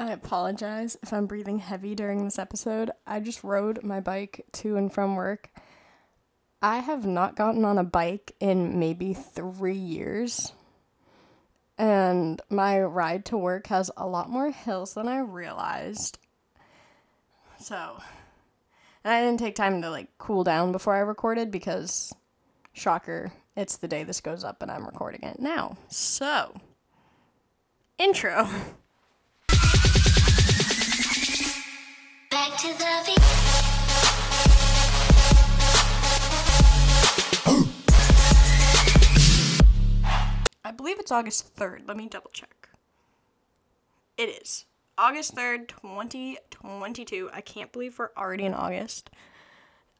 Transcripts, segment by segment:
I apologize if I'm breathing heavy during this episode. I just rode my bike to and from work. I have not gotten on a bike in maybe three years. And my ride to work has a lot more hills than I realized. So, and I didn't take time to like cool down before I recorded because, shocker, it's the day this goes up and I'm recording it now. So, intro. Back to the beat. I believe it's August 3rd. Let me double check. It is. August 3rd, 2022. I can't believe we're already in August.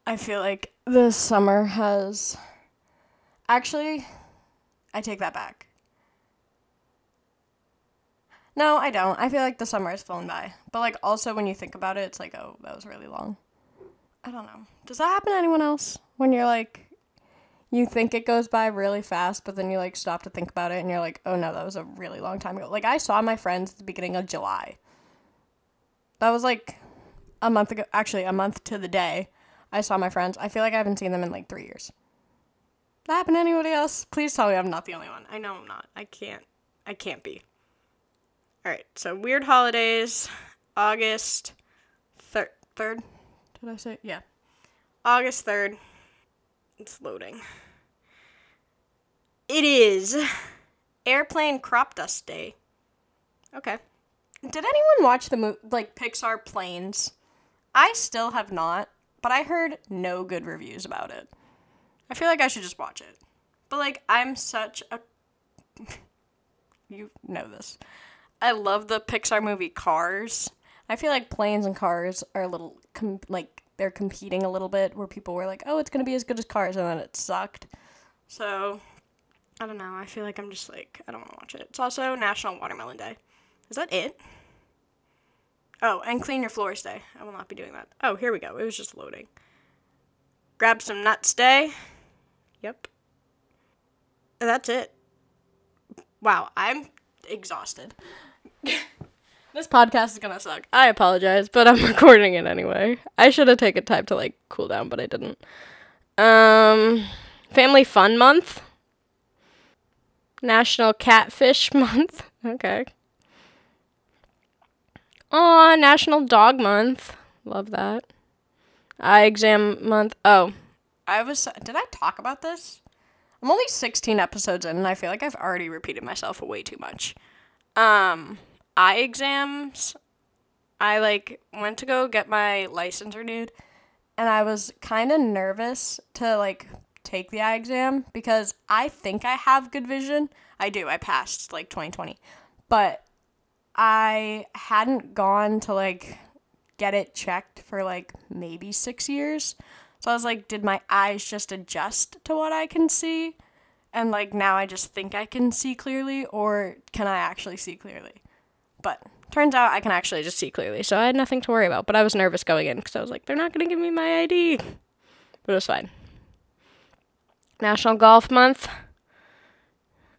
I feel like the summer has. Actually, I take that back. No, I don't. I feel like the summer has flown by. But, like, also when you think about it, it's like, oh, that was really long. I don't know. Does that happen to anyone else? When you're like, you think it goes by really fast, but then you like stop to think about it and you're like, oh no, that was a really long time ago. Like I saw my friends at the beginning of July. That was like a month ago. Actually, a month to the day. I saw my friends. I feel like I haven't seen them in like three years. That happened to anybody else? Please tell me I'm not the only one. I know I'm not. I can't. I can't be. All right. So weird holidays. August third. Did I say? Yeah. August third. It's loading. It is Airplane Crop Dust Day. Okay. Did anyone watch the mo- like Pixar Planes? I still have not, but I heard no good reviews about it. I feel like I should just watch it. But like I'm such a you know this. I love the Pixar movie Cars. I feel like planes and cars are a little com- like they're competing a little bit where people were like, "Oh, it's going to be as good as Cars," and then it sucked. So, I don't know. I feel like I'm just like I don't want to watch it. It's also National Watermelon Day. Is that it? Oh, and Clean Your Floors Day. I will not be doing that. Oh, here we go. It was just loading. Grab some nuts day. Yep. That's it. Wow, I'm exhausted. this podcast is gonna suck. I apologize, but I'm recording it anyway. I should have taken time to like cool down, but I didn't. Um, Family Fun Month. National Catfish Month. Okay. Aw, National Dog Month. Love that. Eye exam month. Oh, I was. Did I talk about this? I'm only 16 episodes in, and I feel like I've already repeated myself way too much. Um, eye exams. I like went to go get my license renewed, and I was kind of nervous to like take the eye exam because I think I have good vision. I do. I passed like 2020, but I hadn't gone to like get it checked for like maybe six years. So I was like, did my eyes just adjust to what I can see? And like now I just think I can see clearly, or can I actually see clearly? But turns out I can actually just see clearly, so I had nothing to worry about. But I was nervous going in because I was like, they're not going to give me my ID. But it was fine. National Golf Month.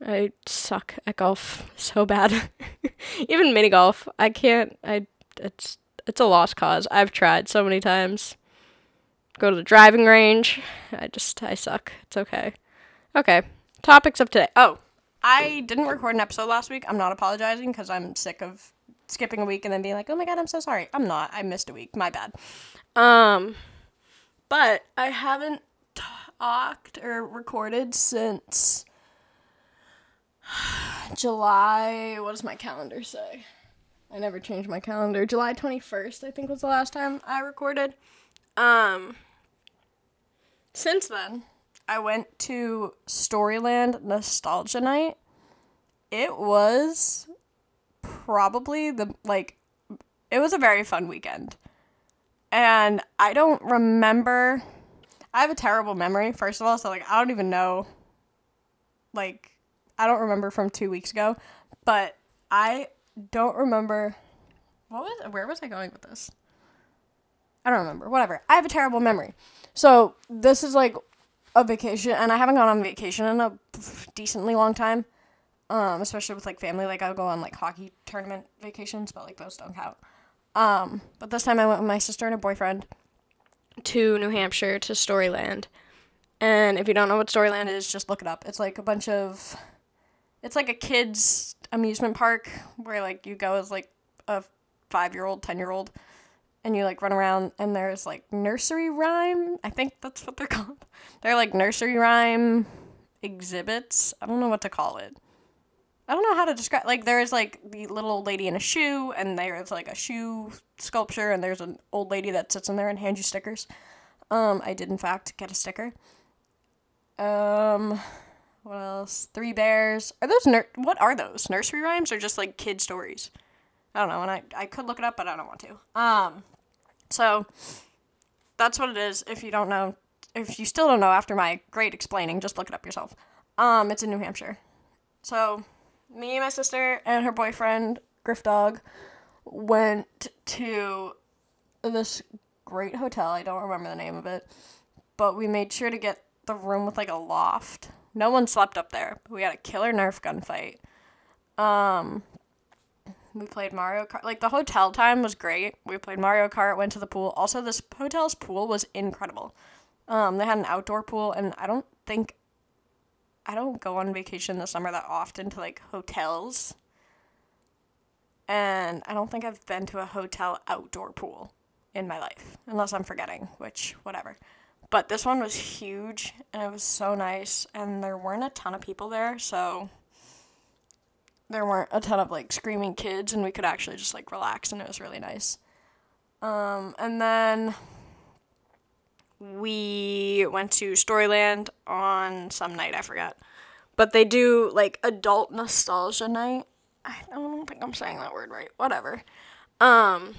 I suck at golf so bad. Even mini golf, I can't. I it's it's a lost cause. I've tried so many times. Go to the driving range. I just I suck. It's okay. Okay. Topics of today. Oh, I didn't record an episode last week. I'm not apologizing because I'm sick of skipping a week and then being like, "Oh my god, I'm so sorry." I'm not. I missed a week. My bad. Um, but I haven't talked or recorded since July. What does my calendar say? I never changed my calendar. July 21st, I think was the last time I recorded. Um since then, I went to Storyland Nostalgia Night. It was probably the like it was a very fun weekend. And I don't remember I have a terrible memory, first of all, so like I don't even know like I don't remember from 2 weeks ago, but I don't remember what was where was I going with this? I don't remember. Whatever. I have a terrible memory. So this is like a vacation, and I haven't gone on vacation in a decently long time. Um, especially with like family. Like I'll go on like hockey tournament vacations, but like those don't count. Um, but this time I went with my sister and her boyfriend to New Hampshire to Storyland. And if you don't know what Storyland is, just look it up. It's like a bunch of it's like a kids amusement park where like you go as like a 5-year-old, 10-year-old and you like run around and there's like nursery rhyme. I think that's what they're called. They're like nursery rhyme exhibits. I don't know what to call it. I don't know how to describe. Like there is like the little old lady in a shoe, and there is like a shoe sculpture, and there's an old lady that sits in there and hands you stickers. Um, I did in fact get a sticker. Um, what else? Three bears. Are those nur- What are those? Nursery rhymes or just like kid stories? I don't know, and I I could look it up, but I don't want to. Um, so that's what it is. If you don't know, if you still don't know after my great explaining, just look it up yourself. Um, it's in New Hampshire. So me, and my sister, and her boyfriend, Griff Dog, went to this great hotel. I don't remember the name of it, but we made sure to get the room with like a loft. No one slept up there. We had a killer Nerf gun fight. Um, we played Mario Kart. Like the hotel time was great. We played Mario Kart, went to the pool. Also, this hotel's pool was incredible. Um, they had an outdoor pool, and I don't think I don't go on vacation this summer that often to like hotels. And I don't think I've been to a hotel outdoor pool in my life, unless I'm forgetting, which, whatever. But this one was huge and it was so nice, and there weren't a ton of people there, so there weren't a ton of like screaming kids, and we could actually just like relax, and it was really nice. Um, and then we went to Storyland on some night, I forgot. But they do like adult nostalgia night. I don't think I'm saying that word right. Whatever. Um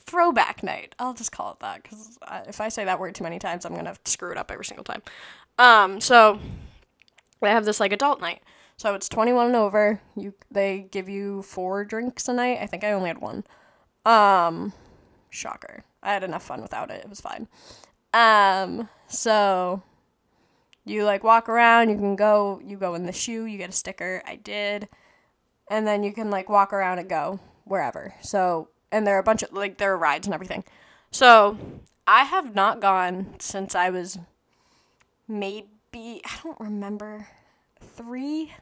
throwback night. I'll just call it that cuz if I say that word too many times, I'm going to screw it up every single time. Um so they have this like adult night. So it's 21 and over. You they give you 4 drinks a night. I think I only had one. Um shocker. I had enough fun without it. It was fine. Um, so you like walk around, you can go, you go in the shoe, you get a sticker. I did. And then you can like walk around and go wherever. So, and there are a bunch of like there are rides and everything. So, I have not gone since I was maybe I don't remember 3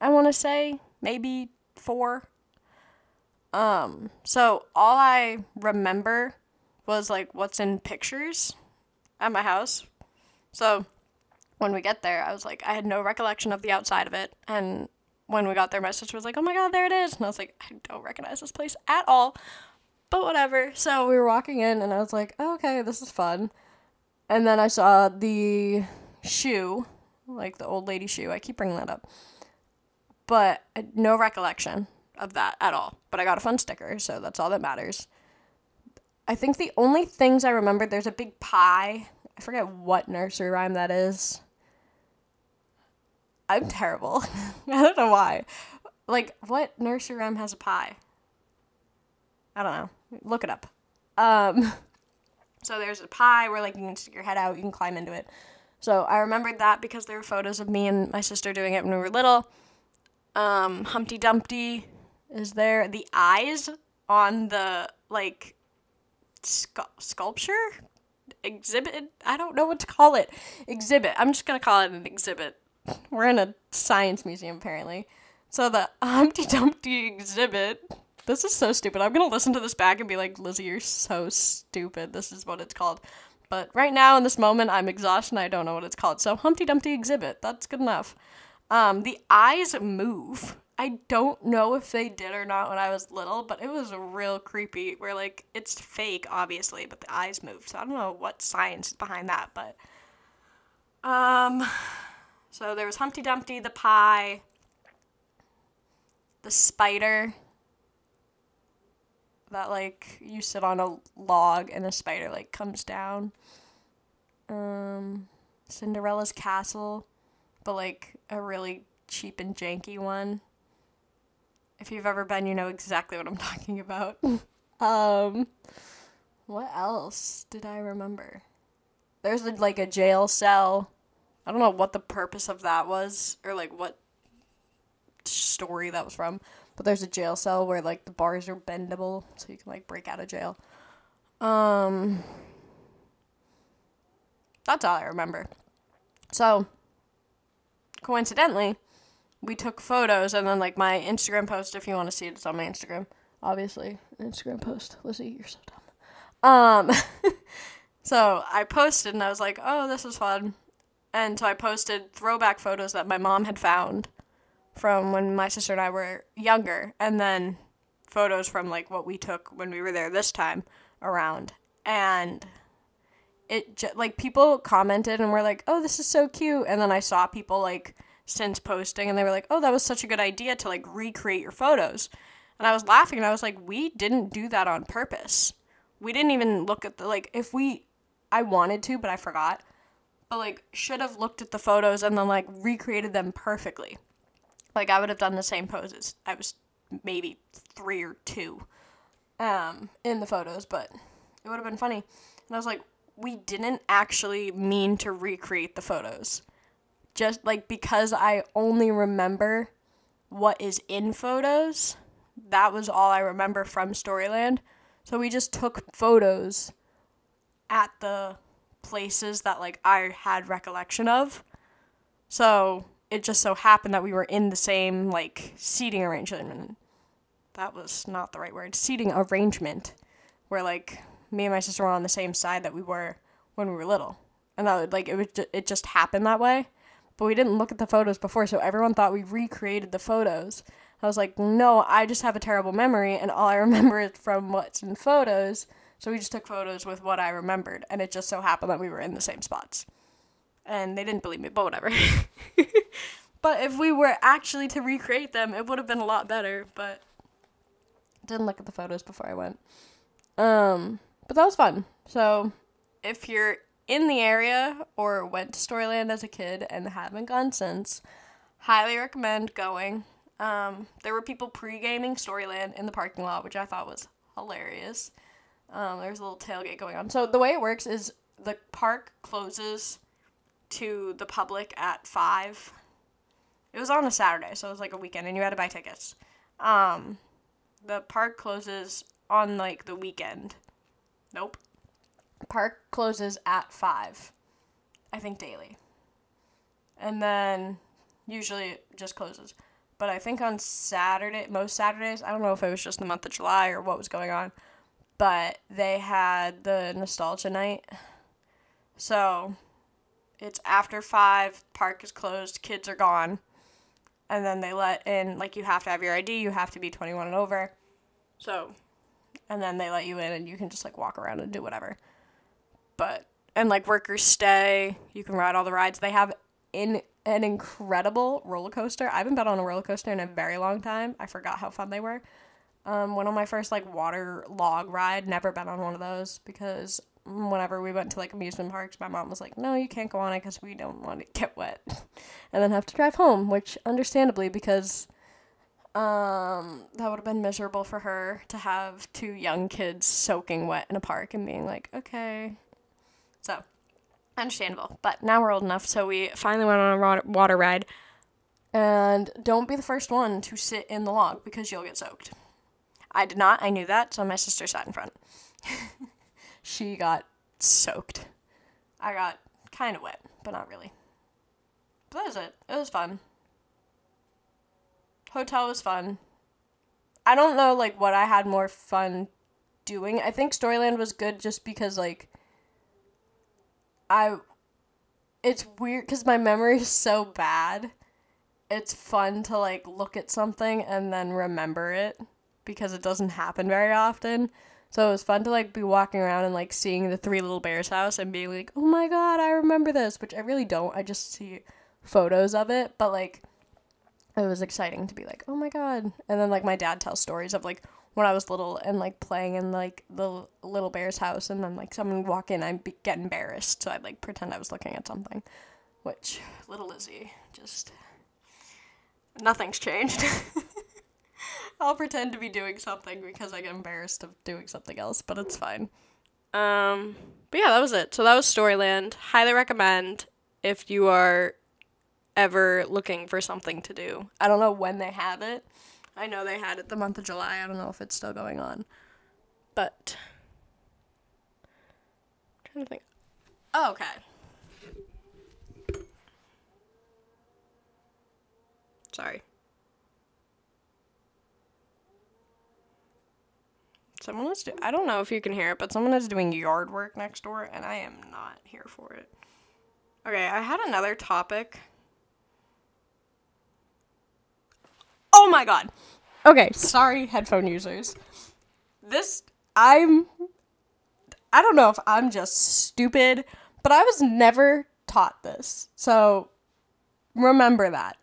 I want to say, maybe 4. Um, so all I remember was like what's in pictures at my house. So when we get there, I was like, I had no recollection of the outside of it. And when we got there, my sister was like, oh my God, there it is. And I was like, I don't recognize this place at all. But whatever. So we were walking in, and I was like, oh, okay, this is fun. And then I saw the shoe, like the old lady shoe. I keep bringing that up. But uh, no recollection of that at all. But I got a fun sticker, so that's all that matters. I think the only things I remember there's a big pie. I forget what nursery rhyme that is. I'm terrible. I don't know why. Like, what nursery rhyme has a pie? I don't know. Look it up. Um, so there's a pie where like you can stick your head out, you can climb into it. So I remembered that because there were photos of me and my sister doing it when we were little. Um, Humpty Dumpty is there. The eyes on the like scu- sculpture exhibit. I don't know what to call it. Exhibit. I'm just gonna call it an exhibit. We're in a science museum apparently. So the Humpty Dumpty exhibit. This is so stupid. I'm gonna listen to this back and be like, Lizzy, you're so stupid. This is what it's called. But right now in this moment, I'm exhausted and I don't know what it's called. So Humpty Dumpty exhibit. That's good enough. Um, the eyes move. I don't know if they did or not when I was little, but it was real creepy. Where like it's fake, obviously, but the eyes moved. So I don't know what science is behind that, but um, so there was Humpty Dumpty, the pie, the spider. That like you sit on a log and a spider like comes down. Um, Cinderella's castle, but like a really cheap and janky one. If you've ever been, you know exactly what I'm talking about. um, what else did I remember? There's a, like a jail cell. I don't know what the purpose of that was, or like what story that was from, but there's a jail cell where like the bars are bendable, so you can like break out of jail. Um, that's all I remember. So, coincidentally, we took photos, and then like my Instagram post, if you want to see it, it's on my Instagram. Obviously, Instagram post. Lizzy, you're so dumb. Um, so I posted, and I was like, "Oh, this is fun," and so I posted throwback photos that my mom had found from when my sister and I were younger, and then photos from like what we took when we were there this time around, and it ju- like people commented and were like, "Oh, this is so cute," and then I saw people like since posting and they were like, "Oh, that was such a good idea to like recreate your photos," and I was laughing and I was like, "We didn't do that on purpose. We didn't even look at the like if we, I wanted to, but I forgot." But like should have looked at the photos and then like recreated them perfectly. Like I would have done the same poses. I was maybe three or two um, in the photos, but it would have been funny. And I was like, we didn't actually mean to recreate the photos. Just like because I only remember what is in photos, that was all I remember from Storyland. So we just took photos at the places that like I had recollection of. So it just so happened that we were in the same like seating arrangement. That was not the right word. Seating arrangement, where like me and my sister were on the same side that we were when we were little, and that would like it would ju- it just happened that way. But we didn't look at the photos before, so everyone thought we recreated the photos. I was like, no, I just have a terrible memory, and all I remember is from what's in photos. So we just took photos with what I remembered, and it just so happened that we were in the same spots. And they didn't believe me, but whatever. but if we were actually to recreate them, it would have been a lot better, but didn't look at the photos before I went. Um, but that was fun. So if you're in the area or went to Storyland as a kid and haven't gone since, highly recommend going. Um, there were people pre-gaming Storyland in the parking lot, which I thought was hilarious. Um, there's a little tailgate going on. So the way it works is the park closes to the public at five. It was on a Saturday, so it was like a weekend, and you had to buy tickets. Um, the park closes on like the weekend. Nope. Park closes at five. I think daily. And then usually it just closes. But I think on Saturday, most Saturdays, I don't know if it was just the month of July or what was going on, but they had the nostalgia night. So it's after five, park is closed, kids are gone. And then they let in, like, you have to have your ID, you have to be 21 and over. So, and then they let you in and you can just, like, walk around and do whatever. But, and, like, workers stay, you can ride all the rides. They have in an incredible roller coaster. I haven't been on a roller coaster in a very long time. I forgot how fun they were. Um, went on my first like water log ride. Never been on one of those because whenever we went to like amusement parks, my mom was like, "No, you can't go on it because we don't want to get wet," and then have to drive home. Which, understandably, because um, that would have been miserable for her to have two young kids soaking wet in a park and being like, "Okay." So, understandable. But now we're old enough, so we finally went on a water ride. And don't be the first one to sit in the log because you'll get soaked. I did not. I knew that, so my sister sat in front. she got soaked. I got kind of wet, but not really. But that was it. It was fun. Hotel was fun. I don't know like what I had more fun doing. I think Storyland was good just because like I it's weird cuz my memory is so bad. It's fun to like look at something and then remember it because it doesn't happen very often. So it was fun to like be walking around and like seeing the Three Little Bears house and being like, "Oh my god, I remember this," which I really don't. I just see photos of it, but like it was exciting to be like, "Oh my god." And then like my dad tells stories of like when I was little and like playing in like the Little Bears house and then like someone would walk in, I'd be, get embarrassed, so I'd like pretend I was looking at something. Which little Lizzy just nothing's changed. I'll pretend to be doing something because I get embarrassed of doing something else, but it's fine. Um, but yeah, that was it. So that was Storyland. Highly recommend if you are ever looking for something to do. I don't know when they have it. I know they had it the month of July. I don't know if it's still going on. But I'm trying to think. Oh, okay. Sorry. Someone is. Do- I don't know if you can hear it, but someone is doing yard work next door, and I am not here for it. Okay, I had another topic. Oh my god. Okay, sorry, headphone users. This, I'm. I don't know if I'm just stupid, but I was never taught this. So remember that.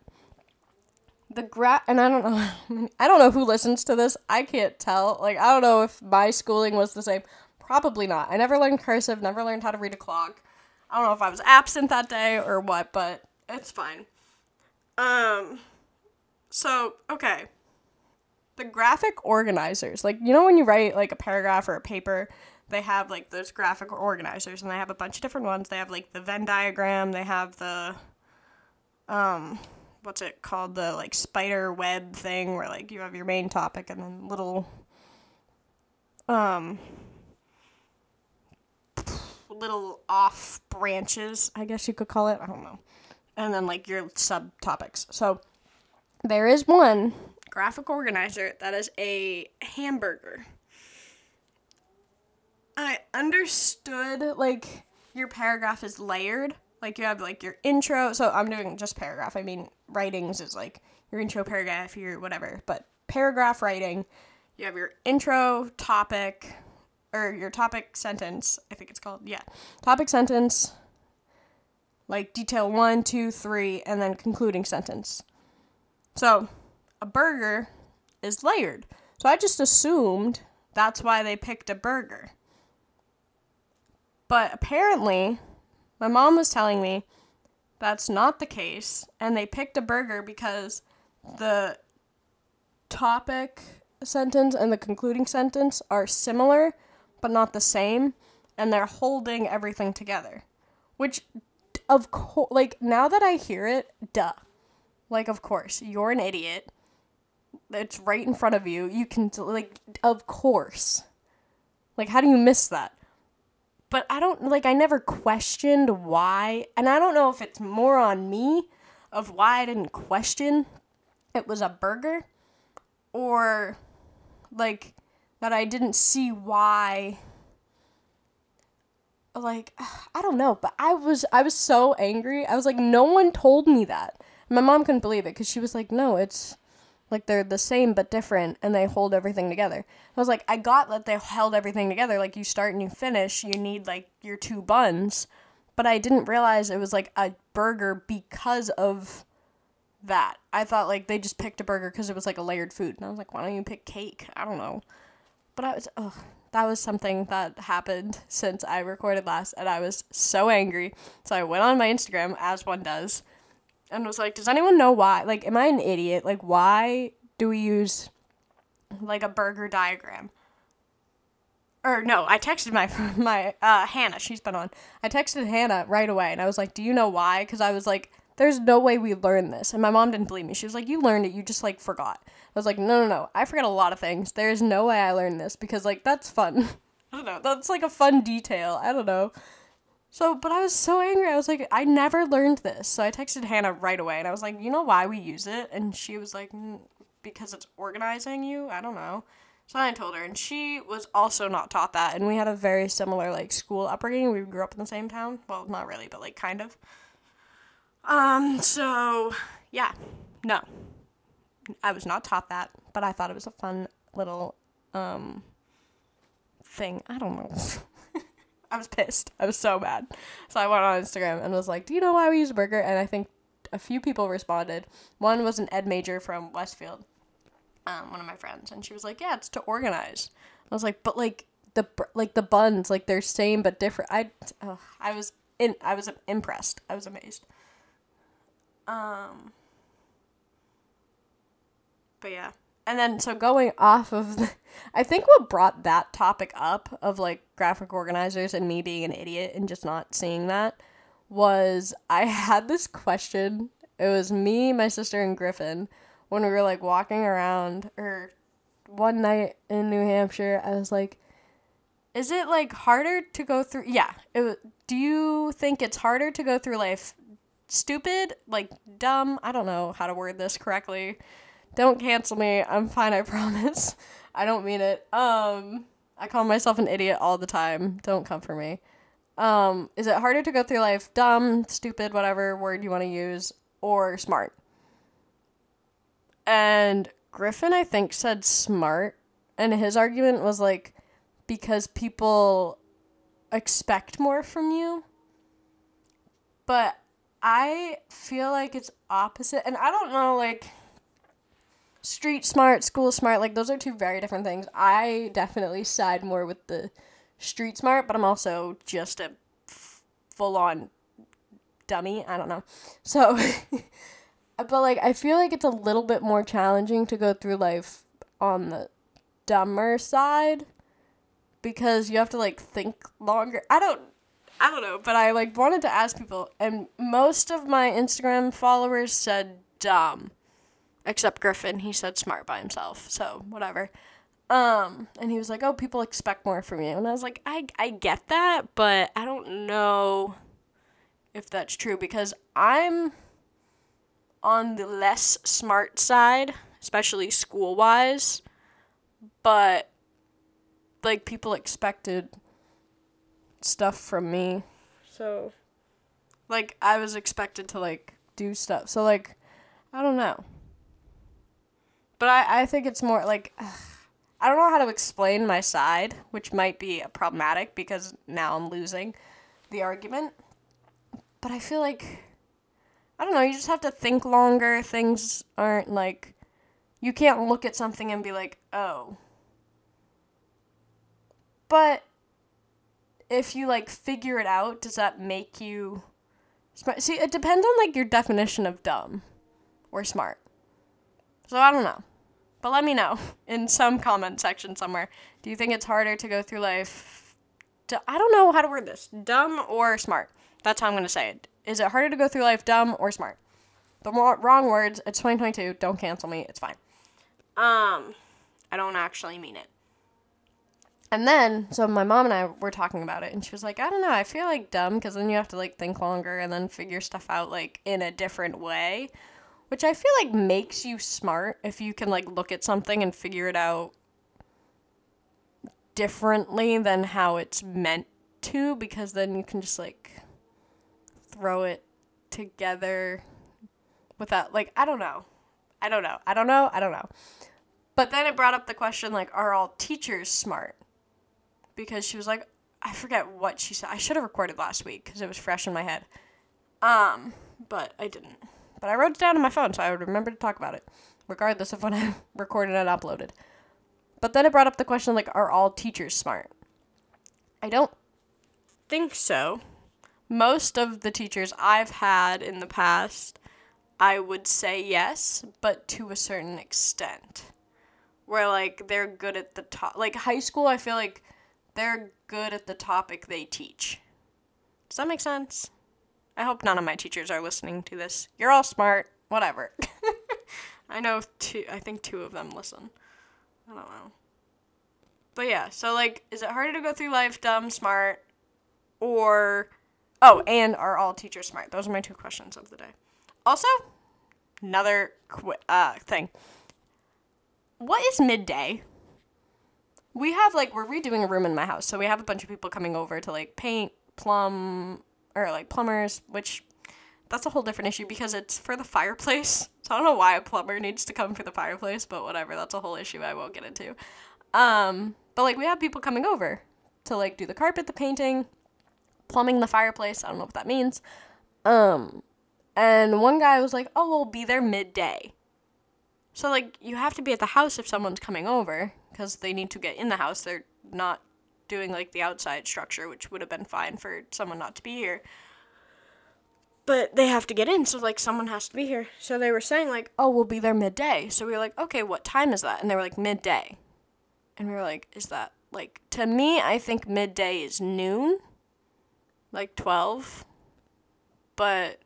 The gra and I don't know I don't know who listens to this. I can't tell. Like I don't know if my schooling was the same. Probably not. I never learned cursive, never learned how to read a clock. I don't know if I was absent that day or what, but it's fine. Um so, okay. The graphic organizers, like you know when you write like a paragraph or a paper, they have like those graphic organizers and they have a bunch of different ones. They have like the Venn diagram, they have the um what's it called the like spider web thing where like you have your main topic and then little um little off branches i guess you could call it i don't know and then like your subtopics so there is one. Graphic organizer that is a hamburger. I understood like your paragraph is layered like you have like your intro so i'm doing just paragraph. I mean writings is like your intro paragraph your whatever but paragraph writing you have your intro topic or your topic sentence i think it's called yeah topic sentence like detail one two three and then concluding sentence so a burger is layered so i just assumed that's why they picked a burger but apparently my mom was telling me that's not the case, and they picked a burger because the topic sentence and the concluding sentence are similar but not the same, and they're holding everything together. Which, of course, like now that I hear it, duh. Like, of course, you're an idiot. It's right in front of you. You can, like, of course. Like, how do you miss that? but I don't like I never questioned why, and I don't know if it's more on me of why I didn't question it was a burger or like that I didn't see why like I don't know, but I was I was so angry. I was like no one told me that. My mom couldn't believe it cuz she was like no, it's like they're the same but different and they hold everything together. I was like, I got that they held everything together. Like you start and you finish, you need like your two buns. But I didn't realize it was like a burger because of that. I thought like they just picked a burger because it was like a layered food. And I was like, why don't you pick cake? I don't know. But I was, oh, that was something that happened since I recorded last. And I was so angry. So I went on my Instagram, as one does and was like, "Does anyone know why? Like, am I an idiot? Like, why do we use like a burger diagram?" Or no, I texted my my uh, Hannah. She's been on. I texted Hannah right away, and I was like, "Do you know why?" Because I was like, "There's no way we learned this." And my mom didn't believe me. She was like, "You learned it. You just like forgot." I was like, "No, no, no. I forget a lot of things. There's no way I learned this because like that's fun. I don't know. That's like a fun detail. I don't know." So, but I was so angry. I was like, I never learned this. So I texted Hannah right away and I was like, you know why we use it? And she was like, "Mm, because it's organizing you. I don't know. So I told her, and she was also not taught that. And we had a very similar like school upbringing. We grew up in the same town. Well, not really, but like kind of. Um. So yeah, no, I was not taught that, but I thought it was a fun little um thing. I don't know. I was pissed. I was so mad. So I went on Instagram and was like, "Do you know why we use a burger?" And I think a few people responded. One was an ed major from Westfield, um, one of my friends, and she was like, "Yeah, it's to organize." I was like, "But like the like the buns, like they're same but different." I oh, I was in I was impressed. I was amazed. Um. But yeah. And then so going off of the, I think what brought that topic up of like graphic organizers and me being an idiot and just not seeing that was I had this question It was me, my sister, and Griffin when we were like walking around or one night in New Hampshire. I was like, is it like harder to go through? Yeah. It, do you think it's harder to go through life stupid, like dumb? I don't know how to word this correctly. Don't cancel me. I'm fine, I promise. I don't mean it. Um, I call myself an idiot all the time. Don't come for me. Um, is it harder to go through life dumb, stupid, whatever word you want to use, or smart? And Griffin, I think, said smart. And his argument was like, because people expect more from you. But I feel like it's opposite. And I don't know, like, street smart, school smart, like, those are two very different things. I definitely side more with the street smart, but I'm also just a full on dummy. I don't know. So, but like, I feel like it's a little bit more challenging to go through life on the dumber side because you have to like think longer. I don't I don't know, but I like wanted to ask people and most of my Instagram followers said dumb. Except Griffin, he said smart by himself. So, whatever. Um, and he was like, "Oh, people expect more from you." And I was like, "I I get that, but I don't know if that's true because I'm on the less smart side, especially school-wise, but like people expected stuff from me. So like I was expected to like do stuff. So like I don't know. But I I think it's more like I don't know how to explain my side, which might be problematic because now I'm losing the argument. But I feel like I don't know, you just have to think longer. Things aren't like you can't look at something and be like, "Oh, but if you like figure it out, does that make you smart? See, it depends on like your definition of dumb or smart. So I don't know. But let me know in some comment section somewhere. Do you think it's harder to go through life? I don't know how to word this. Dumb or smart? That's how I'm going to say it. Is it harder to go through life dumb or smart? The wrong words. It's 2022. Don't cancel me. It's fine. Um, I don't actually mean it. And then, so my mom and I were talking about it, and she was like, I don't know, I feel like dumb because then you have to like think longer and then figure stuff out like in a different way, which I feel like makes you smart if you can like look at something and figure it out differently than how it's meant to, because then you can just like throw it together without, like, I don't know. I don't know. I don't know. I don't know. But then it brought up the question like, are all teachers smart? because she was like, I forget what she said. I should have recorded last week because it was fresh in my head. Um, but I didn't. But I wrote it down on my phone so I would remember to talk about it, regardless of when I recorded and uploaded. But then it brought up the question like, are all teachers smart? I don't think so. Most of the teachers I've had in the past, I would say yes, but to a certain extent. Where like they're good at the top. Like high school, I feel like they're good at the topic they teach. Does that make sense? I hope none of my teachers are listening to this. You're all smart. Whatever. I know two, I think two of them listen. I don't know. But yeah, so like, is it harder to go through life dumb, smart, or. Oh, and are all teachers smart? Those are my two questions of the day. Also, another uh, thing. What is midday? we have like we're redoing a room in my house so we have a bunch of people coming over to like paint plumb or like plumbers which that's a whole different issue because it's for the fireplace. So i don't know why a plumber needs to come for the fireplace but whatever that's a whole issue i won't get into. Um but like we have people coming over to like do the carpet the painting plumbing the fireplace i don't know what that means. Um and one guy was like oh we'll be there midday. So like you have to be at the house if someone's coming over because they need to get in the house. They're not doing like the outside structure, which would have been fine for someone not to be here. But they have to get in, so like someone has to be here. So they were saying like, "Oh, we'll be there midday." So we were like, "Okay, what time is that?" And they were like, "Midday." And we were like, "Is that like to me, I think midday is noon." Like 12. But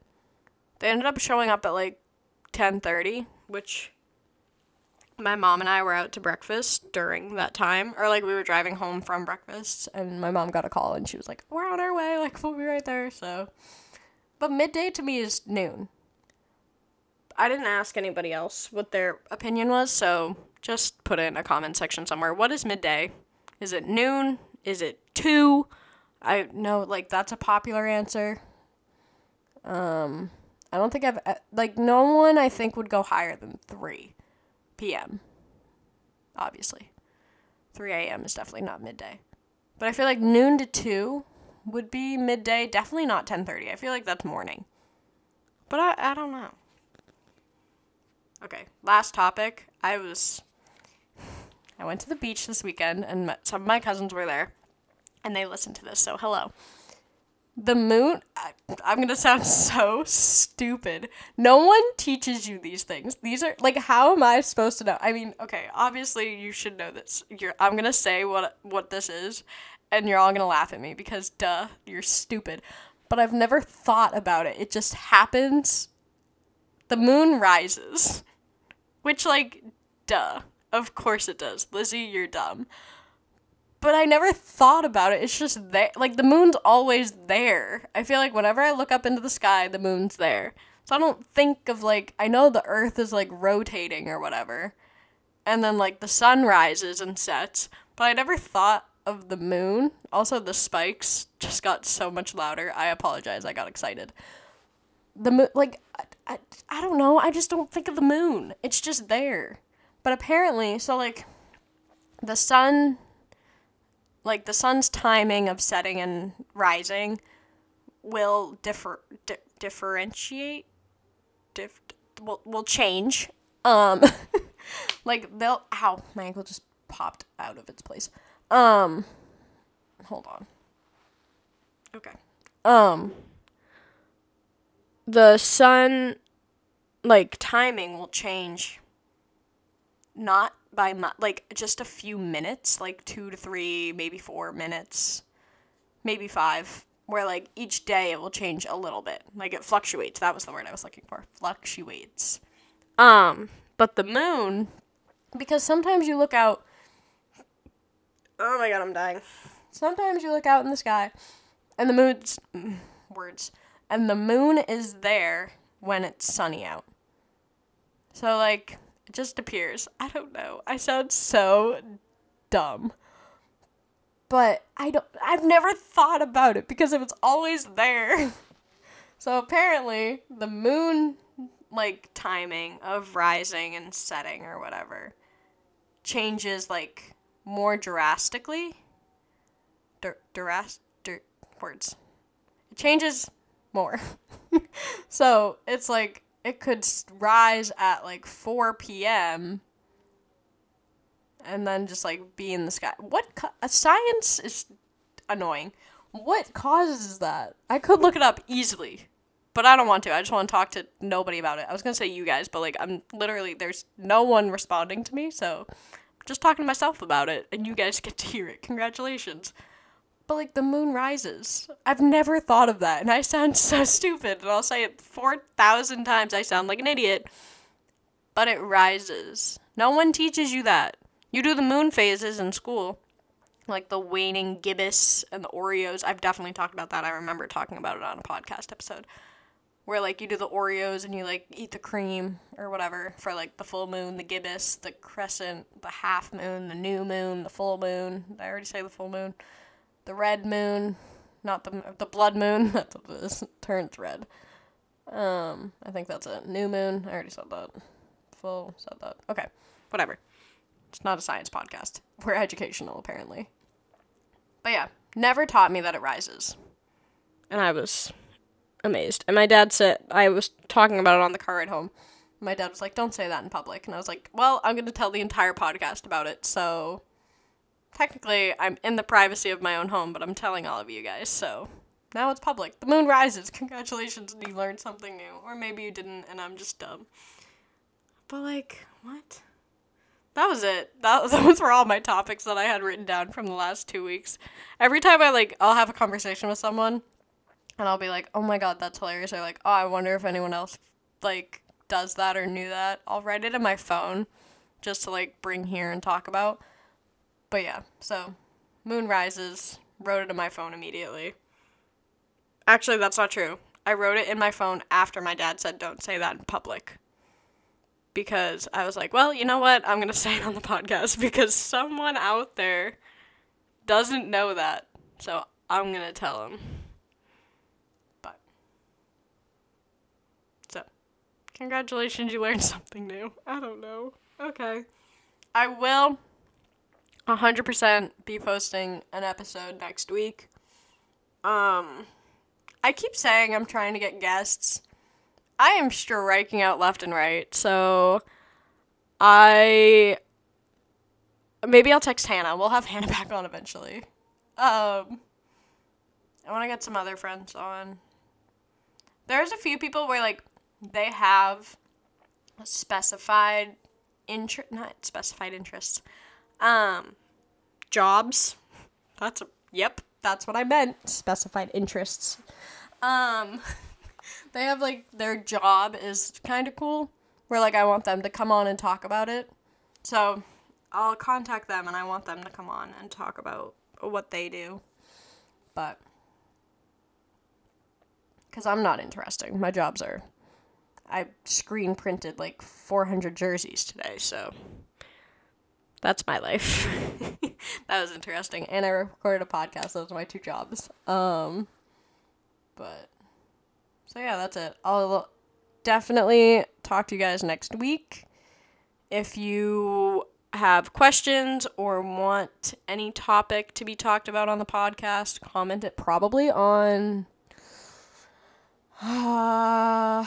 They ended up showing up at like 10:30, which my mom and I were out to breakfast during that time, or like we were driving home from breakfast, and my mom got a call and she was like, "We're on our way, like we'll be right there." So, but midday to me is noon. I didn't ask anybody else what their opinion was, so just put it in a comment section somewhere. What is midday? Is it noon? Is it two? I know, like that's a popular answer. Um, I don't think I've uh, like no one I think would go higher than three p.m. Obviously, three a.m. is definitely not midday, but I feel like noon to two would be midday. Definitely not ten thirty. I feel like that's morning, but I I don't know. Okay, last topic. I was I went to the beach this weekend and met, some of my cousins were there and they listened to this. So, hello. The moon, I, I'm to sound so stupid. No one teaches you these things. These are like how am I supposed to know? I mean, okay, obviously you should know this. You're I'm to say what what this is and you're all to laugh at me because duh, you're stupid. But I've never thought about it. It just happens. The moon rises. Which like duh. Of course it does. Lizzy, you're dumb. But I never thought about it. It's just there. Like, the moon's always there. I feel like whenever I look up into the sky, the moon's there. So I don't think of, like, I know the earth is, like, rotating or whatever. And then, like, the sun rises and sets. But I never thought of the moon. Also, the spikes just got so much louder. I apologize. I got excited. The moon, like, I, I, I don't know. I just don't think of the moon. It's just there. But apparently, so like the sun like the sun's timing of setting and rising will differ di- differentiate diff will will change. Um like they'll ow, my ankle just popped out of its place. Um hold on. Okay. Um the sun like timing will change not by like just a few minutes, like 2 to 3, maybe 4 minutes, maybe 5, where like each day it will change a little bit. Like it fluctuates. That was the word I was looking for. Fluctuates. Um, but the moon because sometimes you look out Oh my god, I'm dying. Sometimes you look out in the sky and the moon's words and the moon is there when it's sunny out. So like it just appears. I don't know. I sound so dumb. But I don't I've never thought about it because it was always there. so apparently the moon like timing of rising and setting or whatever changes like more drastically. Dur- duras- dur- words. It changes more. so it's like it could rise at like 4 p.m. and then just like be in the sky. What co- science is annoying. What causes that? I could look it up easily, but I don't want to. I just want to talk to nobody about it. I was gonna say you guys, but like I'm literally there's no one responding to me, so I'm just talking to myself about it, and you guys get to hear it. Congratulations but like the moon rises. I've never thought of that, and I sound so stupid, and I'll say it 4,000 times. I sound like an idiot. But it rises. No one teaches you that. You do the moon phases in school, like the waning gibbous and the Oreos. I've definitely talked about that. I remember talking about it on a podcast episode. Where like you do the Oreos and you like eat the cream or whatever for like the full moon, the gibbous, the crescent, the half moon, the new moon, the full moon. Did I already say the full moon? The red moon, not the the blood moon. That's what it is. turns red. Um, I think that's a new moon. I already said that. Full said that. Okay, whatever. It's not a science podcast. We're educational apparently. But yeah, never taught me that it rises, and I was amazed. And my dad said I was talking about it on the car ride home. My dad was like, "Don't say that in public," and I was like, "Well, I'm going to tell the entire podcast about it, so technically I'm in the privacy of my own home, but I'm telling all of you guys, so now it's public. The moon rises. Congratulations, you learned something new. Or maybe you didn't and I'm just dumb. But like, what? That was it. That was those were all my topics that I had written down from the last two weeks. Every time I like I'll have a conversation with someone and I'll be like, "Oh my god, that's hilarious." Or like, "Oh, I wonder if anyone else like does that or knew that." I'll write it in my phone just to like bring here and talk about. But yeah, so moon rises, wrote it in my phone immediately. Actually, that's not true. I wrote it in my phone after my dad said don't say that in public. Because I was like, well, you know what? I'm going to say it on the podcast because someone out there doesn't know that. So I'm going to tell him. But. So. Congratulations, you learned something new. I don't know. Okay. I will 100% be posting an episode next week. Um, I keep saying I'm trying to get guests. I am striking out left and right, so I maybe I'll text Hannah. We'll have Hannah back on eventually. Um, I want to get some other friends on. There's a few people where like they have specified interest, not specified interests, um, jobs. That's a yep. That's what I meant. Specified interests. Um, they have like their job is kind of cool. Where like I want them to come on and talk about it. So I'll contact them and I want them to come on and talk about what they do. But because I'm not interesting. My jobs are. I screen printed like 400 jerseys today, so that's my life. that was interesting. And I recorded a podcast. Those are my two jobs. Um, but so yeah, that's it. I'll definitely talk to you guys next week. If you have questions or want any topic to be talked about on the podcast, comment it probably on. Uh,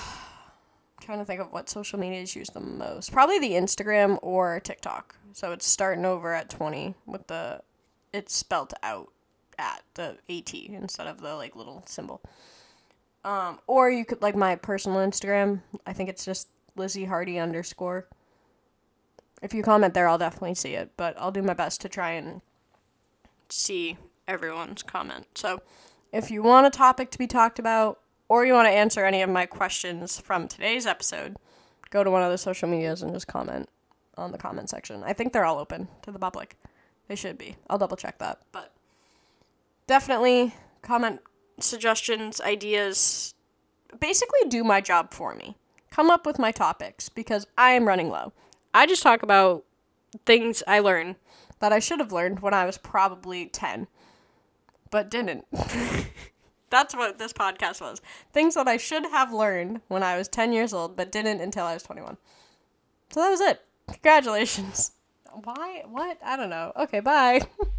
trying to think of what social media is used the most. Probably the Instagram or TikTok. So it's starting over at 20 with the it's spelled out at the AT instead of the like little symbol. Um, or you could like my personal Instagram. I think it's just Lizzy Hardy underscore. If you comment there, I'll definitely see it. But I'll do my best to try and see everyone's comment. So if you want a topic to be talked about, or you want to answer any of my questions from today's episode, go to one of the social medias and just comment on the comment section. I think they're all open to the public. They should be. I'll double check that. But definitely comment suggestions, ideas. Basically, do my job for me. Come up with my topics because I am running low. I just talk about things I learn that I should have learned when I was probably 10, but didn't. That's what this podcast was. Things that I should have learned when I was 10 years old, but didn't until I was 21. So that was it. Congratulations. Why? What? I don't know. Okay, bye.